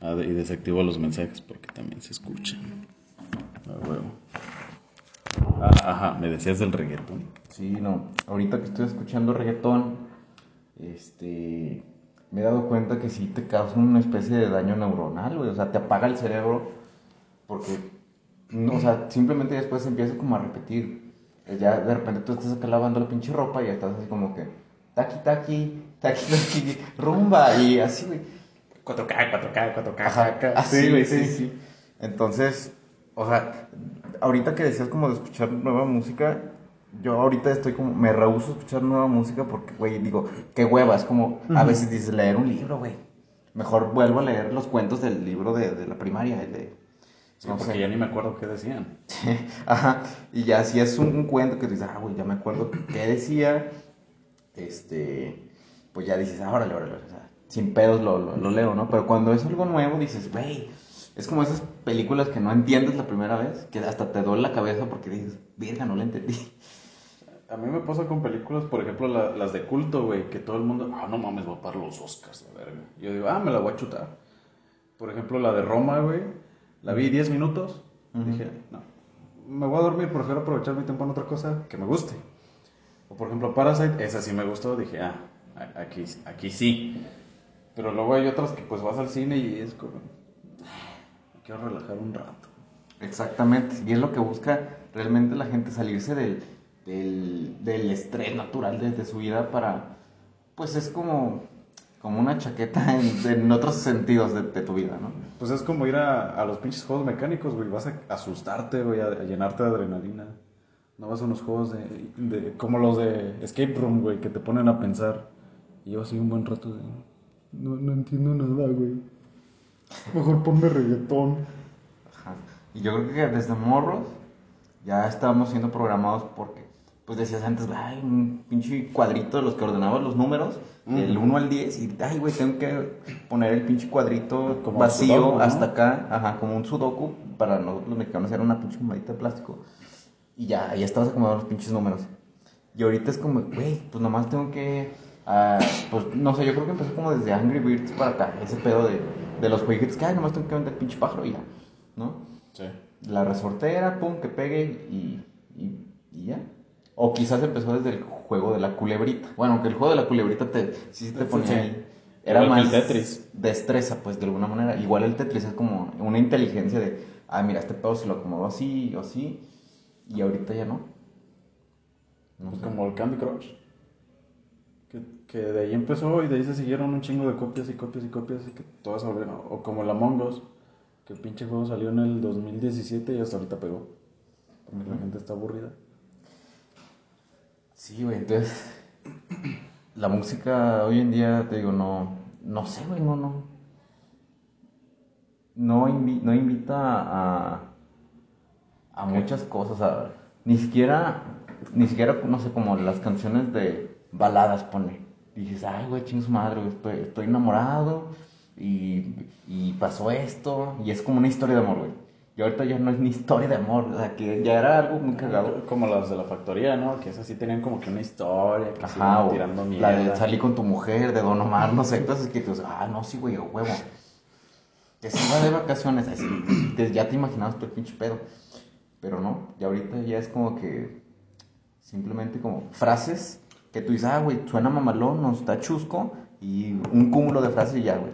Ah, y desactivo los mensajes porque también se escuchan. Ah, ajá, me decías del reggaetón. Sí, no. Ahorita que estoy escuchando reggaetón, este, me he dado cuenta que sí te causa una especie de daño neuronal, güey. O sea, te apaga el cerebro porque, no, o sea, simplemente después empieza como a repetir. Ya de repente tú estás acá lavando la pinche ropa y ya estás así como que, taqui, taqui, taqui, rumba, y así, güey. 4K, 4K, 4K. Ajá, así, güey, sí, sí. Entonces, o sea, ahorita que decías como de escuchar nueva música, yo ahorita estoy como, me rehuso a escuchar nueva música porque, güey, digo, qué hueva, es como, a veces dices leer un libro, güey. Mejor vuelvo a leer los cuentos del libro de, de la primaria, el de... Sí, no porque sé. ya ni me acuerdo qué decían. Ajá, y ya si es un, un cuento que dices, ah, güey, ya me acuerdo qué decía, este, pues ya dices, ah, órale, órale, o sea, sin pedos lo, lo, lo leo, ¿no? Pero cuando es algo nuevo dices, güey, es como esas películas que no entiendes la primera vez, que hasta te duele la cabeza porque dices, verga, no la entendí. A mí me pasa con películas, por ejemplo, la- las de culto, güey, que todo el mundo, ah, no mames, va a par los Oscars, la verga. Yo digo, ah, me la voy a chutar. Por ejemplo, la de Roma, güey, la vi 10 minutos, dije, no, me voy a dormir, prefiero aprovechar mi tiempo en otra cosa que me guste. O por ejemplo, Parasite, esa sí me gustó, dije, ah, aquí, aquí sí. Pero luego hay otras que pues vas al cine y es como, "Ah, quiero relajar un rato. Exactamente, y es lo que busca realmente la gente, salirse del, del, del estrés natural de, de su vida para, pues es como, como una chaqueta en, en otros sentidos de, de tu vida, ¿no? Pues es como ir a, a los pinches juegos mecánicos, güey. Vas a asustarte, güey, a, a llenarte de adrenalina. No vas a unos juegos de, de- como los de Escape Room, güey, que te ponen a pensar. Y yo así un buen rato de... No, no entiendo nada, güey. Mejor ponme reggaetón. Ajá. Y yo creo que desde morros ya estábamos siendo programados porque, pues decías antes, ay, un pinche cuadrito de los que ordenabas los números, del 1 al 10, y, ay, güey, tengo que poner el pinche cuadrito Como vacío sudoku, ¿no? hasta acá, ajá, como un sudoku, para nosotros los mexicanos era una pinche monedita de plástico, y ya, ya estabas acomodando los pinches números. Y ahorita es como, güey, pues nomás tengo que, ah, pues no sé, yo creo que empezó como desde Angry Birds para acá, ese pedo de, de los jueguitos que, ay, nomás tengo que vender el pinche pájaro y ya, ¿no? Sí. la resortera, pum, que pegue y, y, y ya. O quizás empezó desde el juego de la culebrita. Bueno, aunque el juego de la culebrita te, sí se te ponía Sí. ahí. Era Igual más el Tetris. destreza, pues, de alguna manera. Igual el Tetris es como una inteligencia de, ah, mira, este pedo se lo acomodó así o así. Y ahorita ya no. No Pues sé. como el Candy Crush. Que, que de ahí empezó y de ahí se siguieron un chingo de copias y copias y copias y que todas volvieron. O como el Among Us, que el pinche juego salió en el 2017 y hasta ahorita pegó. Porque la gente está aburrida. Sí, güey, entonces. La música hoy en día, te digo, no. No sé, güey, no, no. No, invi- no invita a. A muchas cosas. A, ni siquiera. Ni siquiera, no sé, como las canciones de baladas, pone. Dices, ay, güey, ching su madre, güey, estoy, estoy enamorado. Y, y pasó esto. Y es como una historia de amor, güey. Y ahorita ya no es ni historia de amor. O sea, que ya era algo muy cagado. Como las de la factoría, ¿no? Que esas sí tenían como que una historia, que Ajá, o tirando la mierda. de salir con tu mujer, de Don Omar, no sé, entonces que tú dices, ah, no, sí, güey, a huevo. Que se va de vacaciones, así, ya te imaginabas tu pinche pedo. Pero no, y ahorita ya es como que simplemente como frases que tú dices, ah, güey, suena mamalón, no está chusco, y un cúmulo de frases y ya, güey.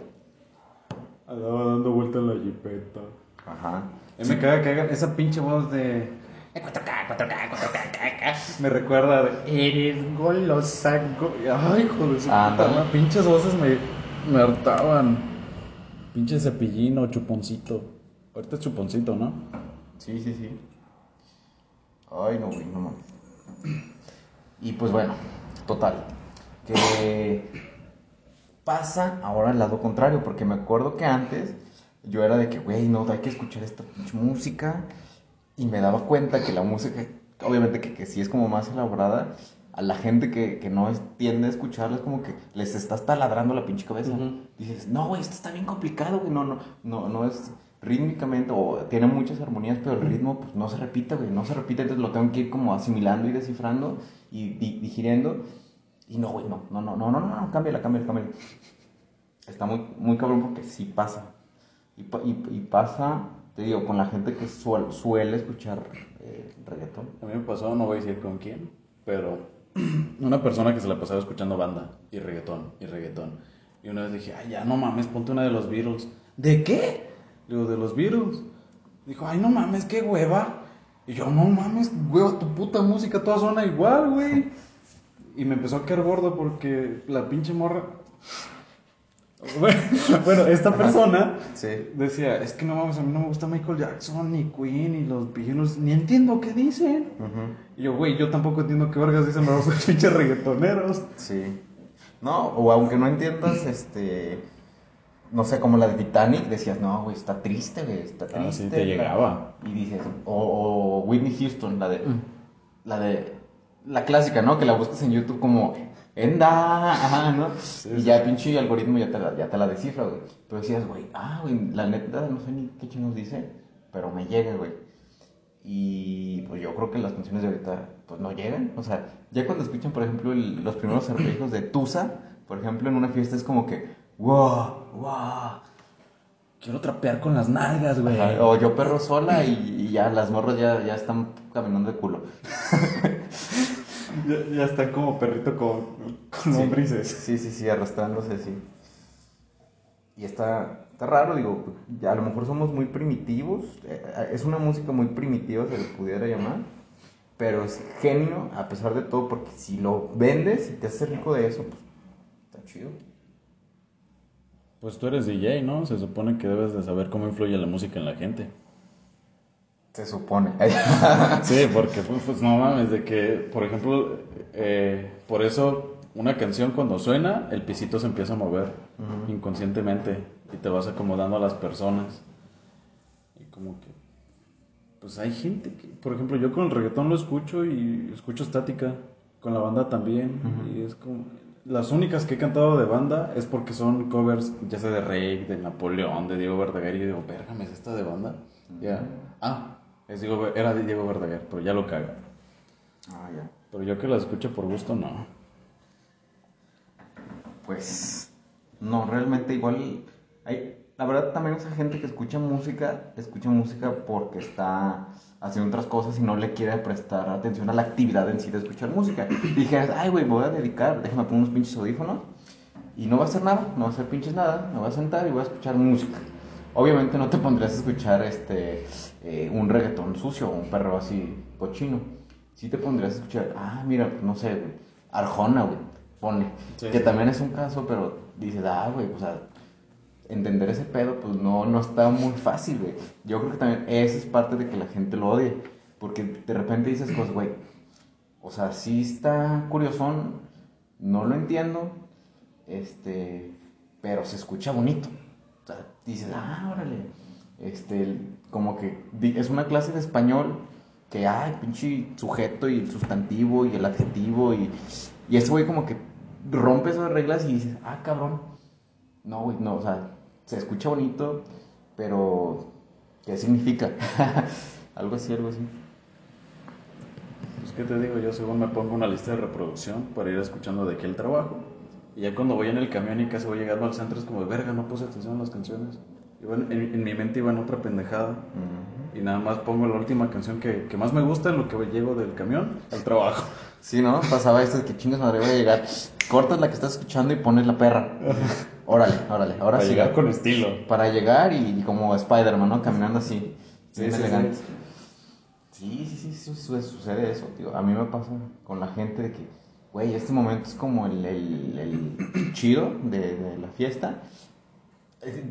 Andaba dando vuelta en la jipeta. Ajá. Y me caga que hagan esa pinche voz de... 4K, 4K, 4K, Me recuerda de... Eres golosa, go-". Ay, Ándale. puta madre, Pinches voces me, me hartaban. Pinche cepillín o chuponcito. Ahorita es chuponcito, ¿no? Sí, sí, sí. Ay, no, güey, no mames. Y pues bueno, total. Que pasa ahora al lado contrario, porque me acuerdo que antes yo era de que, güey, no, hay que escuchar esta pinche música. Y me daba cuenta que la música, obviamente que, que sí es como más elaborada, a la gente que, que no es- tiende a escucharla es como que les estás taladrando la pinche cabeza. Dices, no, güey, esto está bien complicado, güey, no, no, no, no es rítmicamente, o tiene muchas armonías, pero el ritmo pues no se repite, güey, no se repite, entonces lo tengo que ir como asimilando y descifrando y di- digiriendo. Y no, güey, no, no, no, no, no, no, cámbiala, cámbiala, cámbiala. está muy, muy cabrón porque sí pasa. Y, y- y pasa, te digo, con la gente que suel- suele escuchar eh, reggaetón. A mí me pasó, no voy a decir con quién, pero una persona que se la pasaba escuchando banda y reggaetón y reggaetón. Y una vez dije, ay, ya no mames, ponte una de los Beatles. ¿De qué? Digo, de los Beatles. Dijo, ay, no mames, qué hueva. Y yo, no mames, hueva, tu puta música, toda suena igual, güey. Y me empezó a caer gordo porque la pinche morra. Bueno, bueno, esta persona Sí. decía, es que no mames, a mí no me gusta Michael Jackson, ni Queen, ni los Beatles, ni entiendo qué dicen. Y yo, güey, yo tampoco entiendo qué vergas dicen los pinches reggaetoneros. Sí. No, o aunque no entiendas, este. No sé, como la de Titanic, decías, no, güey, está triste, güey, está Ah, triste. sí, te llegaba. Y dices, o, o Whitney Houston, la de. La de. La clásica, ¿no? Que la buscas en YouTube como. Enda, ajá, ¿no? y ya el pinche algoritmo ya te la, ya te la descifra, güey. Pero decías, güey, ah, güey, la neta, no sé ni qué chingos dice, pero me llega, güey. Y pues yo creo que las canciones de ahorita pues no llegan. O sea, ya cuando escuchan, por ejemplo, el- los primeros arpegios de Tusa, por ejemplo, en una fiesta es como que, wow, wow. Quiero trapear con las nalgas, güey. Ajá, O yo perro sola y, y ya las morras ya, ya están caminando de culo. Ya, ya están como perrito con, con Sí. lombrices. Sí, sí, sí, arrastrándose, sí. Y está, está raro, digo, ya a lo mejor somos muy primitivos. eh, Es una música muy primitiva, se le pudiera llamar. Pero es genio a pesar de todo, porque si lo vendes y te haces rico de eso, pues está chido. Pues tú eres DJ, ¿no? Se supone que debes de saber cómo influye la música en la gente. Se supone. Sí, porque pues, pues, no mames, de que, por ejemplo, eh, por eso una canción cuando suena, el pisito se empieza a mover inconscientemente y te vas acomodando a las personas. Y como que, pues hay gente que, por ejemplo, yo con el reggaetón lo escucho y escucho estática, con la banda también, y es como... Las únicas que he cantado de banda es porque son covers, ya sea de Rey, de Napoleón, de Diego Verdaguer, y yo digo, verga, ¿me es esta de banda? Ya. Ah, es Diego, era de Diego Verdaguer, pero ya lo caga. Ah, ya. Pero yo que la escucho por gusto, no. Pues no, realmente igual hay, la verdad también esa gente que escucha música, escucha música porque está haciendo otras cosas y no le quiere prestar atención a la actividad en sí de escuchar música. Y dijeras, ay güey, voy a dedicar, déjame poner unos pinches audífonos y no va a hacer nada, no va a hacer pinches nada, me voy a sentar y voy a escuchar música. Obviamente no te pondrías a escuchar este eh, un reggaetón sucio o un perro así cochino. Sí te pondrías a escuchar, ah, mira, no sé, güey, Arjona, güey, pone. Sí, que sí. también es un caso, pero dices, ah, güey, o sea, entender ese pedo, pues no, no está muy fácil, güey. Yo creo que también esa es parte de que la gente lo odie. Porque de repente dices cosas, güey, o sea, sí está curiosón, no lo entiendo, este, pero se escucha bonito. O sea, dices, ah, órale, este, como que es una clase de español que, ay, pinche sujeto y el sustantivo y el adjetivo y, y ese güey como que rompe esas reglas y dices, ah, cabrón, no, güey, no, o sea, se escucha bonito, pero ¿qué significa? algo así, algo así. Pues, ¿qué te digo? Yo según me pongo una lista de reproducción para ir escuchando de aquí el trabajo. Y ya cuando voy en el camión y casi voy llegando al centro es como, verga, no puse atención a las canciones. En, en- en mi mente iba en otra pendejada. Y nada más pongo la última canción que, que más me gusta en lo que llego del camión al trabajo. Sí, ¿no? Pasaba esto de que chingas madre voy a llegar. Cortas la que estás escuchando y pones la perra. Órale, órale, ahora para sí. llegar con estilo. Para llegar y, y como Spider-Man, ¿no? Caminando así. Sí, bien sí, elegante. sí. Sí, sí, sí, sí, su- sucede eso, tío. A mí me pasa con la gente de que, güey, este momento es como el, el, el chido de, de la fiesta.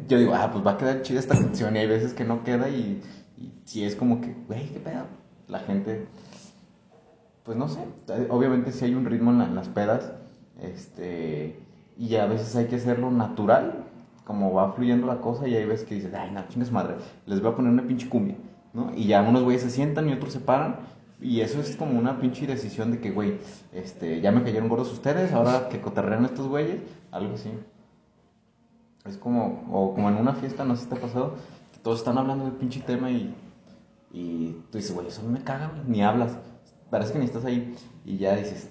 Yo digo, ah, pues va a quedar chida esta canción y hay veces que no queda y, y si es como que, güey, qué pedo. La gente, pues no sé, obviamente si hay un ritmo en, la- en las pedas, este, y a veces hay que hacerlo natural, como va fluyendo la cosa y hay veces que dices, ay, no, chingas madre, les voy a poner una pinche cumbia, ¿no? Y ya unos güeyes se sientan y otros se paran y eso es como una pinche decisión de que, güey, este, ya me cayeron gordos ustedes, ahora que cotorrean estos güeyes, algo así. Es como, o como en una fiesta, no sé si te ha pasado, que todos están hablando del pinche tema y, y tú dices, güey, eso me caga, güey, ni hablas. Parece que ni estás ahí y ya dices,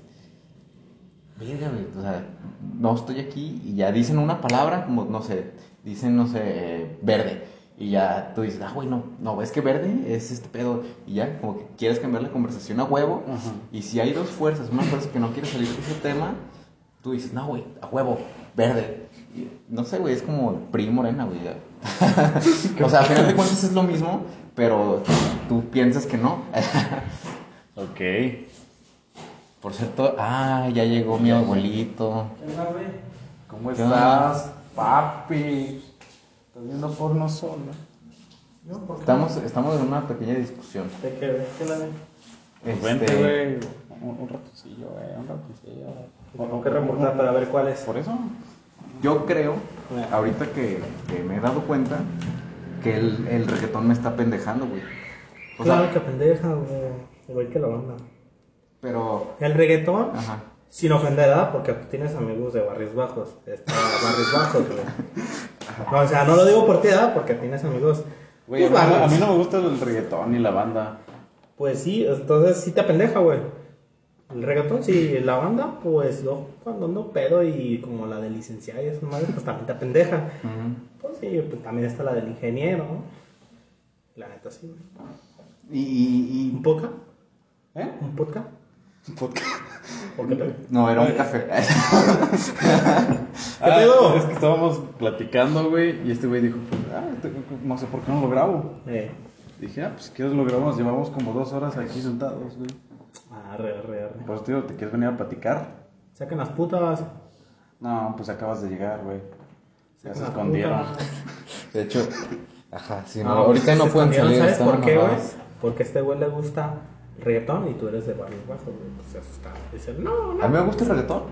verga, güey, o sea, no estoy aquí y ya dicen una palabra, como, no sé, dicen, no sé, eh, verde. Y ya tú dices, ah, güey, no, no, es que verde es este pedo. Y ya, como que quieres cambiar la conversación a huevo. Ajá. Y si hay dos fuerzas, una fuerza que no quiere salir de ese tema, tú dices, no, güey, a huevo, verde. Y, no sé, güey, es como el PRI morena, güey. o sea, al final de cuentas es lo mismo, pero tú piensas que no. Ok. Por cierto, ah, ya llegó mi abuelito. ¿Cómo ¿Qué estás, papi? ¿Estás viendo porno solo? Estamos, estamos en una pequeña discusión. ¿De qué, de qué la de? Pues Este, vente, güey. Un, un ratoncillo, güey. Un ratoncillo. Tengo que reportar para ver cuál es. Por eso. Yo creo, ahorita que, que me he dado cuenta, que el, el reggaetón me está pendejando, güey. O sea, Claro que pendeja, güey. Igual que la banda. Pero. El reggaetón, Ajá. sin ofender, ¿verdad? Porque tú tienes amigos de barrios bajos. Está barrios bajos, güey. No, o sea, no lo digo por ti, ¿verdad? Porque tienes amigos. Güey, pues, a, mí, no- a mí no me gusta el reggaetón ni la banda. Pues sí, entonces sí te pendeja, güey. El reggaetón, sí, la banda, pues yo cuando ando pedo y como la de licenciada y eso, madre, pues también te pendeja. Ujú. Pues sí, pues también está la del ingeniero, ¿no? La neta sí, güey. Y, y, ¿Un podcast? ¿Eh? ¿Un podcast? Podcast. ¿Por qué pedo? No, era un café. ¿Qué pedo? Ah, Es que estábamos platicando, güey, y este güey dijo, pues, ah, no sé por qué no lo grabo. Eh, Dije, ah, pues si quieres lo grabamos, llevamos como dos horas aquí sentados, güey. arre, arre, arre. Por eso te digo, ¿te quieres venir a platicar? Saquen las putas. No, pues acabas de llegar, güey. Ya se las escondieron. putas. De hecho, ajá, sí, no, No, ahorita pues, no se pueden escondieron, salir. ¿Sabes por qué, güey? Porque a este güey le gusta reggaetón y tú eres de barrios bajos, güey. Pues eso está. Dice, no, no. A mí me gusta el reggaetón.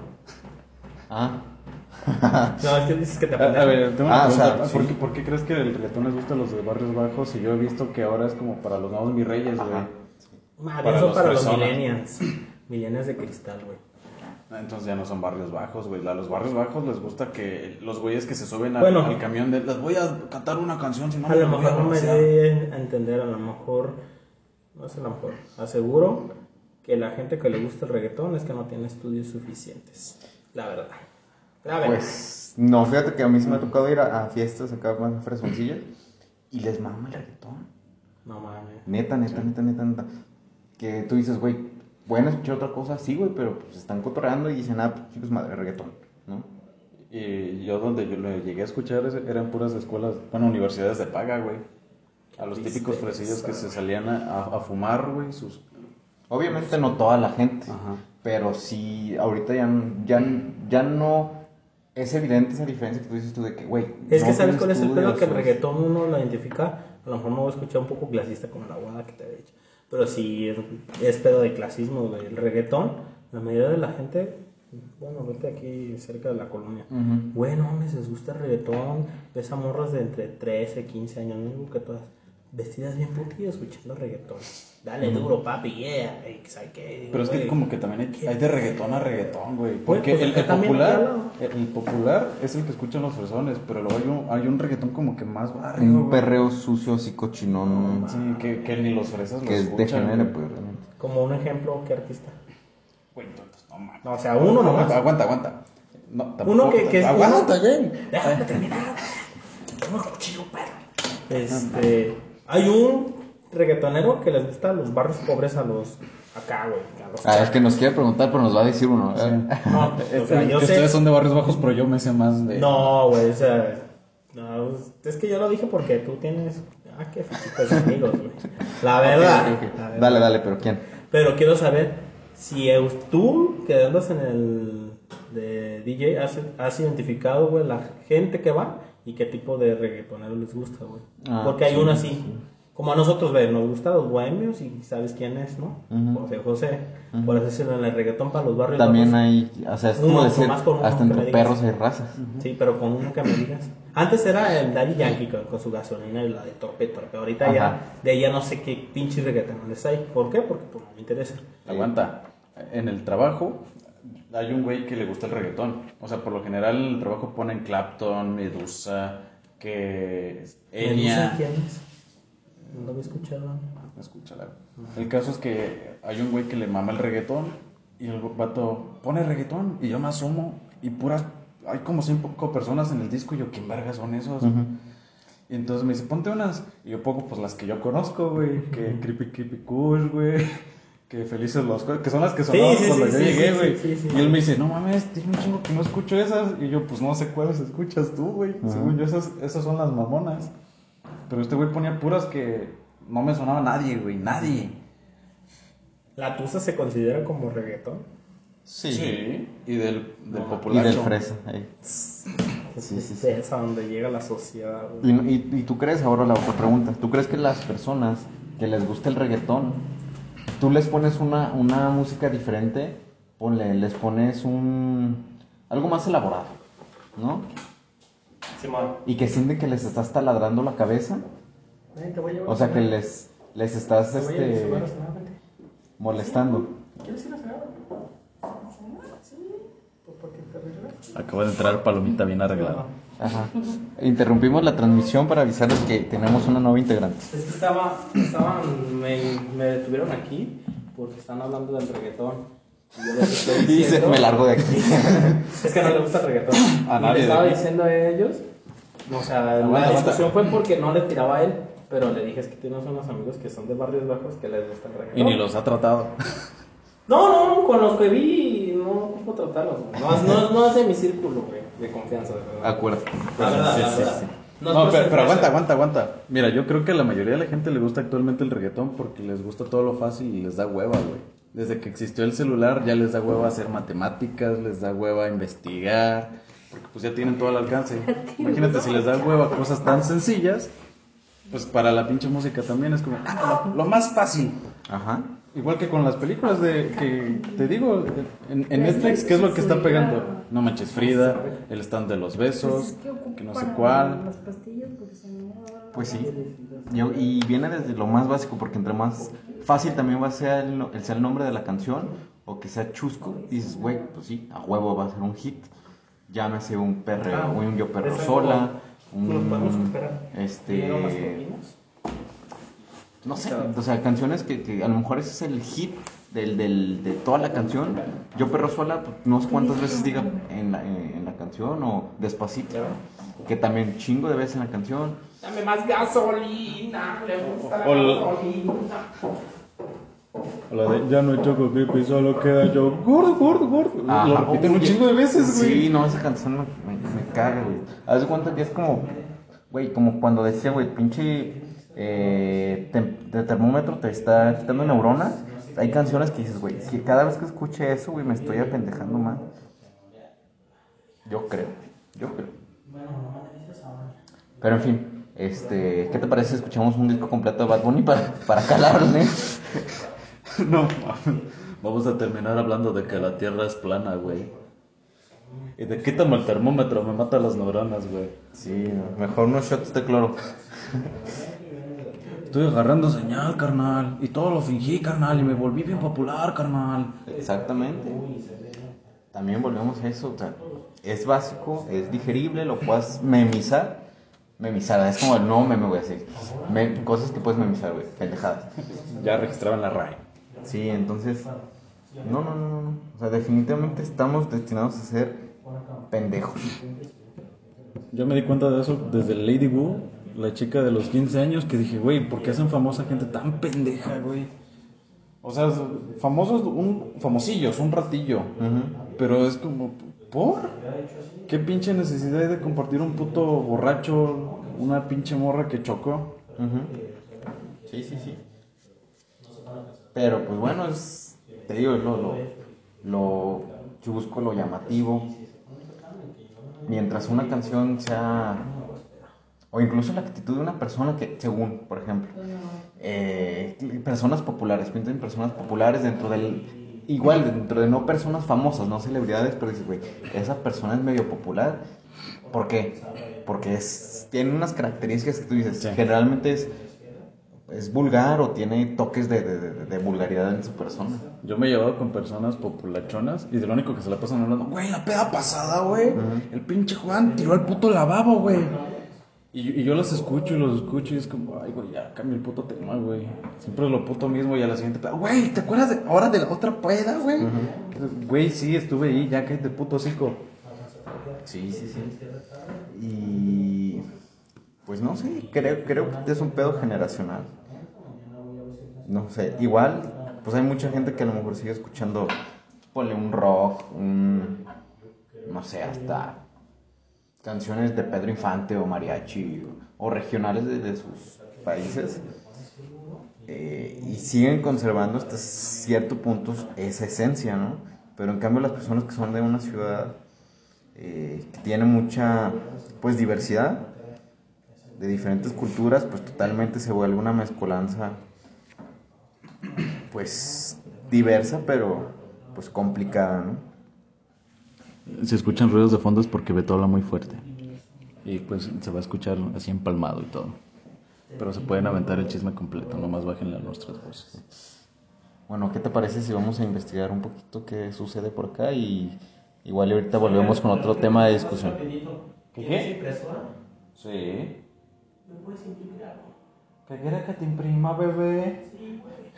Ah. No, es que dices que te A, a ver, tengo una Ah, o pregunta. sea, ¿Por, sí. qué, por qué crees que el reggaetón les gusta a los de barrios bajos? Y yo he visto que ahora es como para los nuevos mis reyes, güey. Más para son los para los personas. millennials. Millennials de cristal, güey. Ah, Entonces ya no son barrios bajos, güey. A los barrios bajos les gusta que los güeyes que se suben al, Bueno. al camión de les voy a cantar una canción, si no A lo mejor no me balacear". doy a entender, a lo mejor, no sé, a lo mejor, aseguro que la gente que le gusta el reggaetón es que no tiene estudios suficientes. La verdad. La verdad. Pues, no, fíjate que a mí se me ha tocado ir a, a fiestas acá más fresoncillas y les mama el reggaetón. no mames. Neta, neta, neta, neta, neta. Que tú dices, güey, ¿pueden escuchar otra cosa? Sí, güey, pero pues están cotorreando y dicen, ah, pues chicos, madre, reggaetón, ¿no? Y yo donde yo lo llegué a escuchar es- eran puras escuelas, bueno, universidades de paga, güey. A los típicos fresillos que se salían a, a- fumar, güey, sus... Obviamente no toda la gente, Ajá. pero sí, ahorita ya, ya, ya no es evidente esa diferencia que tú dices tú de que, güey, Es no que sabes cuál es el pedo que el reggaetón uno lo identifica, a lo mejor me voy a escuchar un poco clasista como la guada que te había dicho, pero sí es, es pedo de clasismo, güey. El reggaetón, la mayoría de la gente, bueno, vete aquí cerca de la colonia, Ujú. güey, no mames, les gusta el reggaetón, ves a morras de entre 13, 15 años, no digo que todas, vestidas bien putillas escuchando reggaetón. Dale duro, papi, yeah, y ¿sabes qué? Digo, Pero es que como que también hay, ¿qué hay de reggaetón a reggaetón, güey. Porque pues el, el popular, hay el, el popular es el que escuchan los fresones, pero luego hay un, hay un reggaetón como que más barrio, Un güey. perreo sucio, así cochinón, Sí, que, que ni los fresas lo que escuchan. degenere, güey. pues, realmente. Como un ejemplo, ¿qué artista? Güey, entonces, no mames. No, o sea, uno nomás. Aguanta, aguanta. No, tampoco- Uno que, que es Aguanta, güey. Déjame terminar. Tengo cuchillo, perro. Este. Hay un reggaetonero que les gusta a los barrios pobres a los. Acá, güey. Ah, es que nos quiere preguntar, pero nos va a decir uno. ¿eh? No, o sea, yo que sé. ustedes son de barrios bajos, pero yo me sé más de... No, güey, o sea. No, es que yo lo dije porque tú tienes. Ah, qué fichitos amigos, güey. La verdad. La. Dale, dale, pero ¿quién? Pero quiero saber si tú, que andas en el de DJ, has, has identificado, güey, la gente que va y qué tipo de reggaetonero les gusta, güey. Ah, Porque hay sí, uno así. Como a nosotros, güey, nos gustan los bohemios y sabes quién es, ¿no? Ujú. José José. Por así decirlo, en el reggaetón para los barrios. También bajos. hay, o sea, es Uno, como decir, uno hasta que entre perros hay razas. Sí, pero con uno que me digas. Antes era el Daddy Yankee con, con su gasolina y la de torpe torpe. Ahorita Ajá. ya, de ahí ya no sé qué pinche reggaetones hay. ¿Por qué? Porque pues, no me interesa. Aguanta. En el trabajo hay un güey que le gusta el reggaetón. O sea, por lo general en el trabajo ponen Clapton, Medusa, que ¿Me dicen Enya. quién es? No lo había escuchado. Escúchala. El caso es que hay un güey que le mama el reggaetón Y el vato pone reggaetón y yo me asomo y puras, hay como cinco personas en el disco y yo, ¿quién verga son esos? Y entonces me dice, ponte unas. Y yo pongo pues las que yo conozco, güey, que Creepy Creepy Kush, güey. Que felices los que son las que sonaban sí, cuando sí, yo sí, llegué, güey. sí, sí, sí. Y él me dice, no mames, tiene un chingo que no escucho esas. Y yo, pues no sé cuáles escuchas tú, güey. Según yo, esas, esas son las mamonas. Pero este güey ponía puras que no me sonaba nadie, güey, nadie. ¿La tusa se considera como reggaetón? Sí. Y del, del Y populacho. del fresa. ahí. Sí, sí, sí. Es a donde llega la sociedad. güey. Y, y- y tú crees, ahora la otra pregunta, ¿tú crees que las personas que les gusta el reggaetón, tú les pones una, una música diferente, ponle, les pones un... algo más elaborado, ¿no? Simón. Y que sienten que les estás taladrando la cabeza, Ven, te voy a llevar o a sea que les, les estás Te voy a llevar a este, cenar, molestando. ¿Quieres ir a cenar? Sí. Pues porque te regresas. Acaba de entrar Palomita bien arreglada. Ajá. Interrumpimos la transmisión para avisarles que tenemos una nueva integrante. Es que estaba, estaban, me, me detuvieron aquí porque están hablando del reggaetón. Y yo les estoy Y diciendo- me largo de aquí. Es que no le gusta el reggaetón. A y nadie le estaba diciendo a ellos, o sea, la Aguanta, discusión fue porque no le tiraba a él, pero le dije es que tienes unos amigos que son de barrios bajos que les gusta el reggaetón. Y ni los ha tratado. No, no, no, con los que vi no ocupo tratarlos, güey. No, no, no es de mi círculo, güey, de confianza, de verdad. Acuerdo. La verdad, Sí, la sí, verdad. sí. No, es No, por pero, pero aguanta, aguanta, aguanta. Mira, yo creo que a la mayoría de la gente le gusta actualmente el reggaetón porque les gusta todo lo fácil y les da hueva, güey. Desde que existió el celular ya les da hueva hacer matemáticas, les da hueva investigar, porque pues ya tienen todo al alcance. Imagínate si les da hueva cosas tan sencillas, pues para la pinche música también es como, ah, lo, lo más fácil. Ajá. Igual que con las películas de que te digo, en, en Netflix, ¿qué es lo que está pegando? No manches Frida, el stand de los besos, que no sé cuál. Pues sí. Yo- y viene desde lo más básico, porque entre más fácil también va a ser el, el, sea el nombre de la canción, o que sea chusco, dices, güey, pues sí, a huevo va a ser un hit. Llámese un perro, Ah, un yo perro sola, como- Lo podemos un. esperar. Este. No sé, o sea, canciones que, que a lo mejor ese es el hit del, del, de toda la canción. Yo perro sola, pues, no sé cuántas veces diga en la, en la canción, o despacito, que también chingo de veces en la canción. Dame más gasolina, le gusta la gasolina. O la de ya no hay choco creepy, solo queda yo gordo, gordo, gordo. Lo Ajá. repiten un chingo de veces, güey. Sí, no, esa canción me, me, me caga, güey. Haz de cuenta que es como, güey, como cuando decía, güey, pinche eh, de termómetro te está quitando neuronas. Hay canciones que dices, güey, que cada vez que escuche eso, güey, me estoy apendejando más. Yo creo, yo creo. Pero en fin, este, ¿qué te parece si escuchamos un disco completo de Bad Bunny para, para calarle? No, vamos a terminar hablando de que la tierra es plana, güey. Y de quítame el termómetro, me mata las neuronas, güey. Sí, mejor unos shots de cloro. Estoy agarrando señal, carnal. Y todo lo fingí, carnal. Y me volví bien popular, carnal. Exactamente. También volvemos a eso. o sea, es básico, es digerible, lo puedes memizar. Memizar, es como el nuevo meme, voy a decir. Me- cosas que puedes memizar, güey, pendejadas. Ya registraba en la RAE. Sí, entonces. No, no, no, no, no. O sea, definitivamente estamos destinados a ser pendejos. Yo me di cuenta de eso desde Lady Wu, la chica de los 15 años, que dije, güey, ¿por qué hacen famosa gente tan pendeja, güey? O sea, famosos, un, famosillos, un ratillo. Pero es como, ¿por? ¿Qué pinche necesidad hay de compartir un puto borracho, una pinche morra que chocó? Sí, sí, sí. Pero pues bueno, es, te digo, es lo, lo, lo chusco, lo llamativo. Mientras una canción sea, o incluso la actitud de una persona que, según, por ejemplo, eh, personas populares, piensa en personas populares dentro del, igual, dentro de no personas famosas, no celebridades, pero dices, güey, esa persona es medio popular. ¿Por qué? Porque es, tiene unas características que tú dices, Sí. generalmente es, es vulgar o tiene toques de, de- de- de vulgaridad en su persona. Yo me he llevado con personas populachonas y de lo único que se la pasan hablando, güey, la peda pasada, güey. El pinche Juan tiró al puto lavabo, güey. Y, y yo los escucho y los escucho y es como, ay, güey, ya cambia el puto tema, güey. Siempre es lo puto mismo y a la siguiente, peda, güey, ¿te acuerdas de ahora de la otra peda, güey? Güey, sí, estuve ahí, ya que de puto hocico. Sí, sí, sí. Y pues no sé, creo, creo que es un pedo generacional. No sé, igual, pues hay mucha gente que a lo mejor sigue escuchando, ponle un rock, un, no sé, hasta canciones de Pedro Infante o mariachi o, regionales de, de sus países. eh, y siguen conservando hasta cierto punto esa esencia, ¿no? Pero en cambio las personas que son de una ciudad eh, que tiene mucha pues diversidad de diferentes culturas, pues totalmente se vuelve una mezcolanza pues diversa, pero pues complicada, ¿no? Si escuchan ruidos de fondo es porque Beto habla muy fuerte. Y pues se va a escuchar así empalmado y todo. Pero se pueden aventar el chisme completo, nomás bájenle a nuestras voces. Bueno, ¿qué te parece si vamos a investigar un poquito qué sucede por acá y igual y ahorita volvemos con otro tema de discusión? ¿Qué qué? impresora? Sí. ¿Me puedes imprimir algo? ¿Qué quiere que te imprima, bebé? Sí, güey.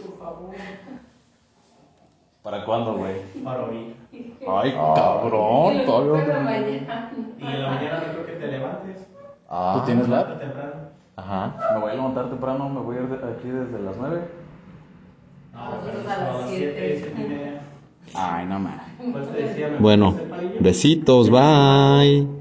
Por favor. ¿Para cuándo, güey? Para ahorita. Ay, cabrón, Pero todavía. Y en la mañana no creo que te levantes. Ah, ¿Tú tienes lab? temprano. Ajá. Me voy a levantar temprano, me voy a ir de aquí desde las 9. No, Nosotros pero a las son siete. siete, siete y media. Ay, no más. Pues te decía, me Bueno, besitos, bye.